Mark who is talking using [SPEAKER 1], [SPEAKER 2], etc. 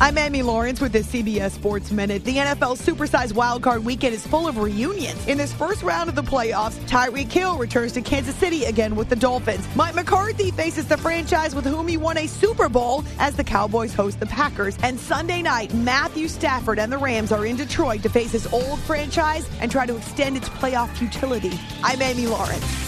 [SPEAKER 1] I'm Amy Lawrence with the CBS Sports Minute. The NFL Supersize Wildcard Weekend is full of reunions. In this first round of the playoffs, Tyreek Hill returns to Kansas City again with the Dolphins. Mike McCarthy faces the franchise with whom he won a Super Bowl as the Cowboys host the Packers. And Sunday night, Matthew Stafford and the Rams are in Detroit to face his old franchise and try to extend its playoff futility. I'm Amy Lawrence.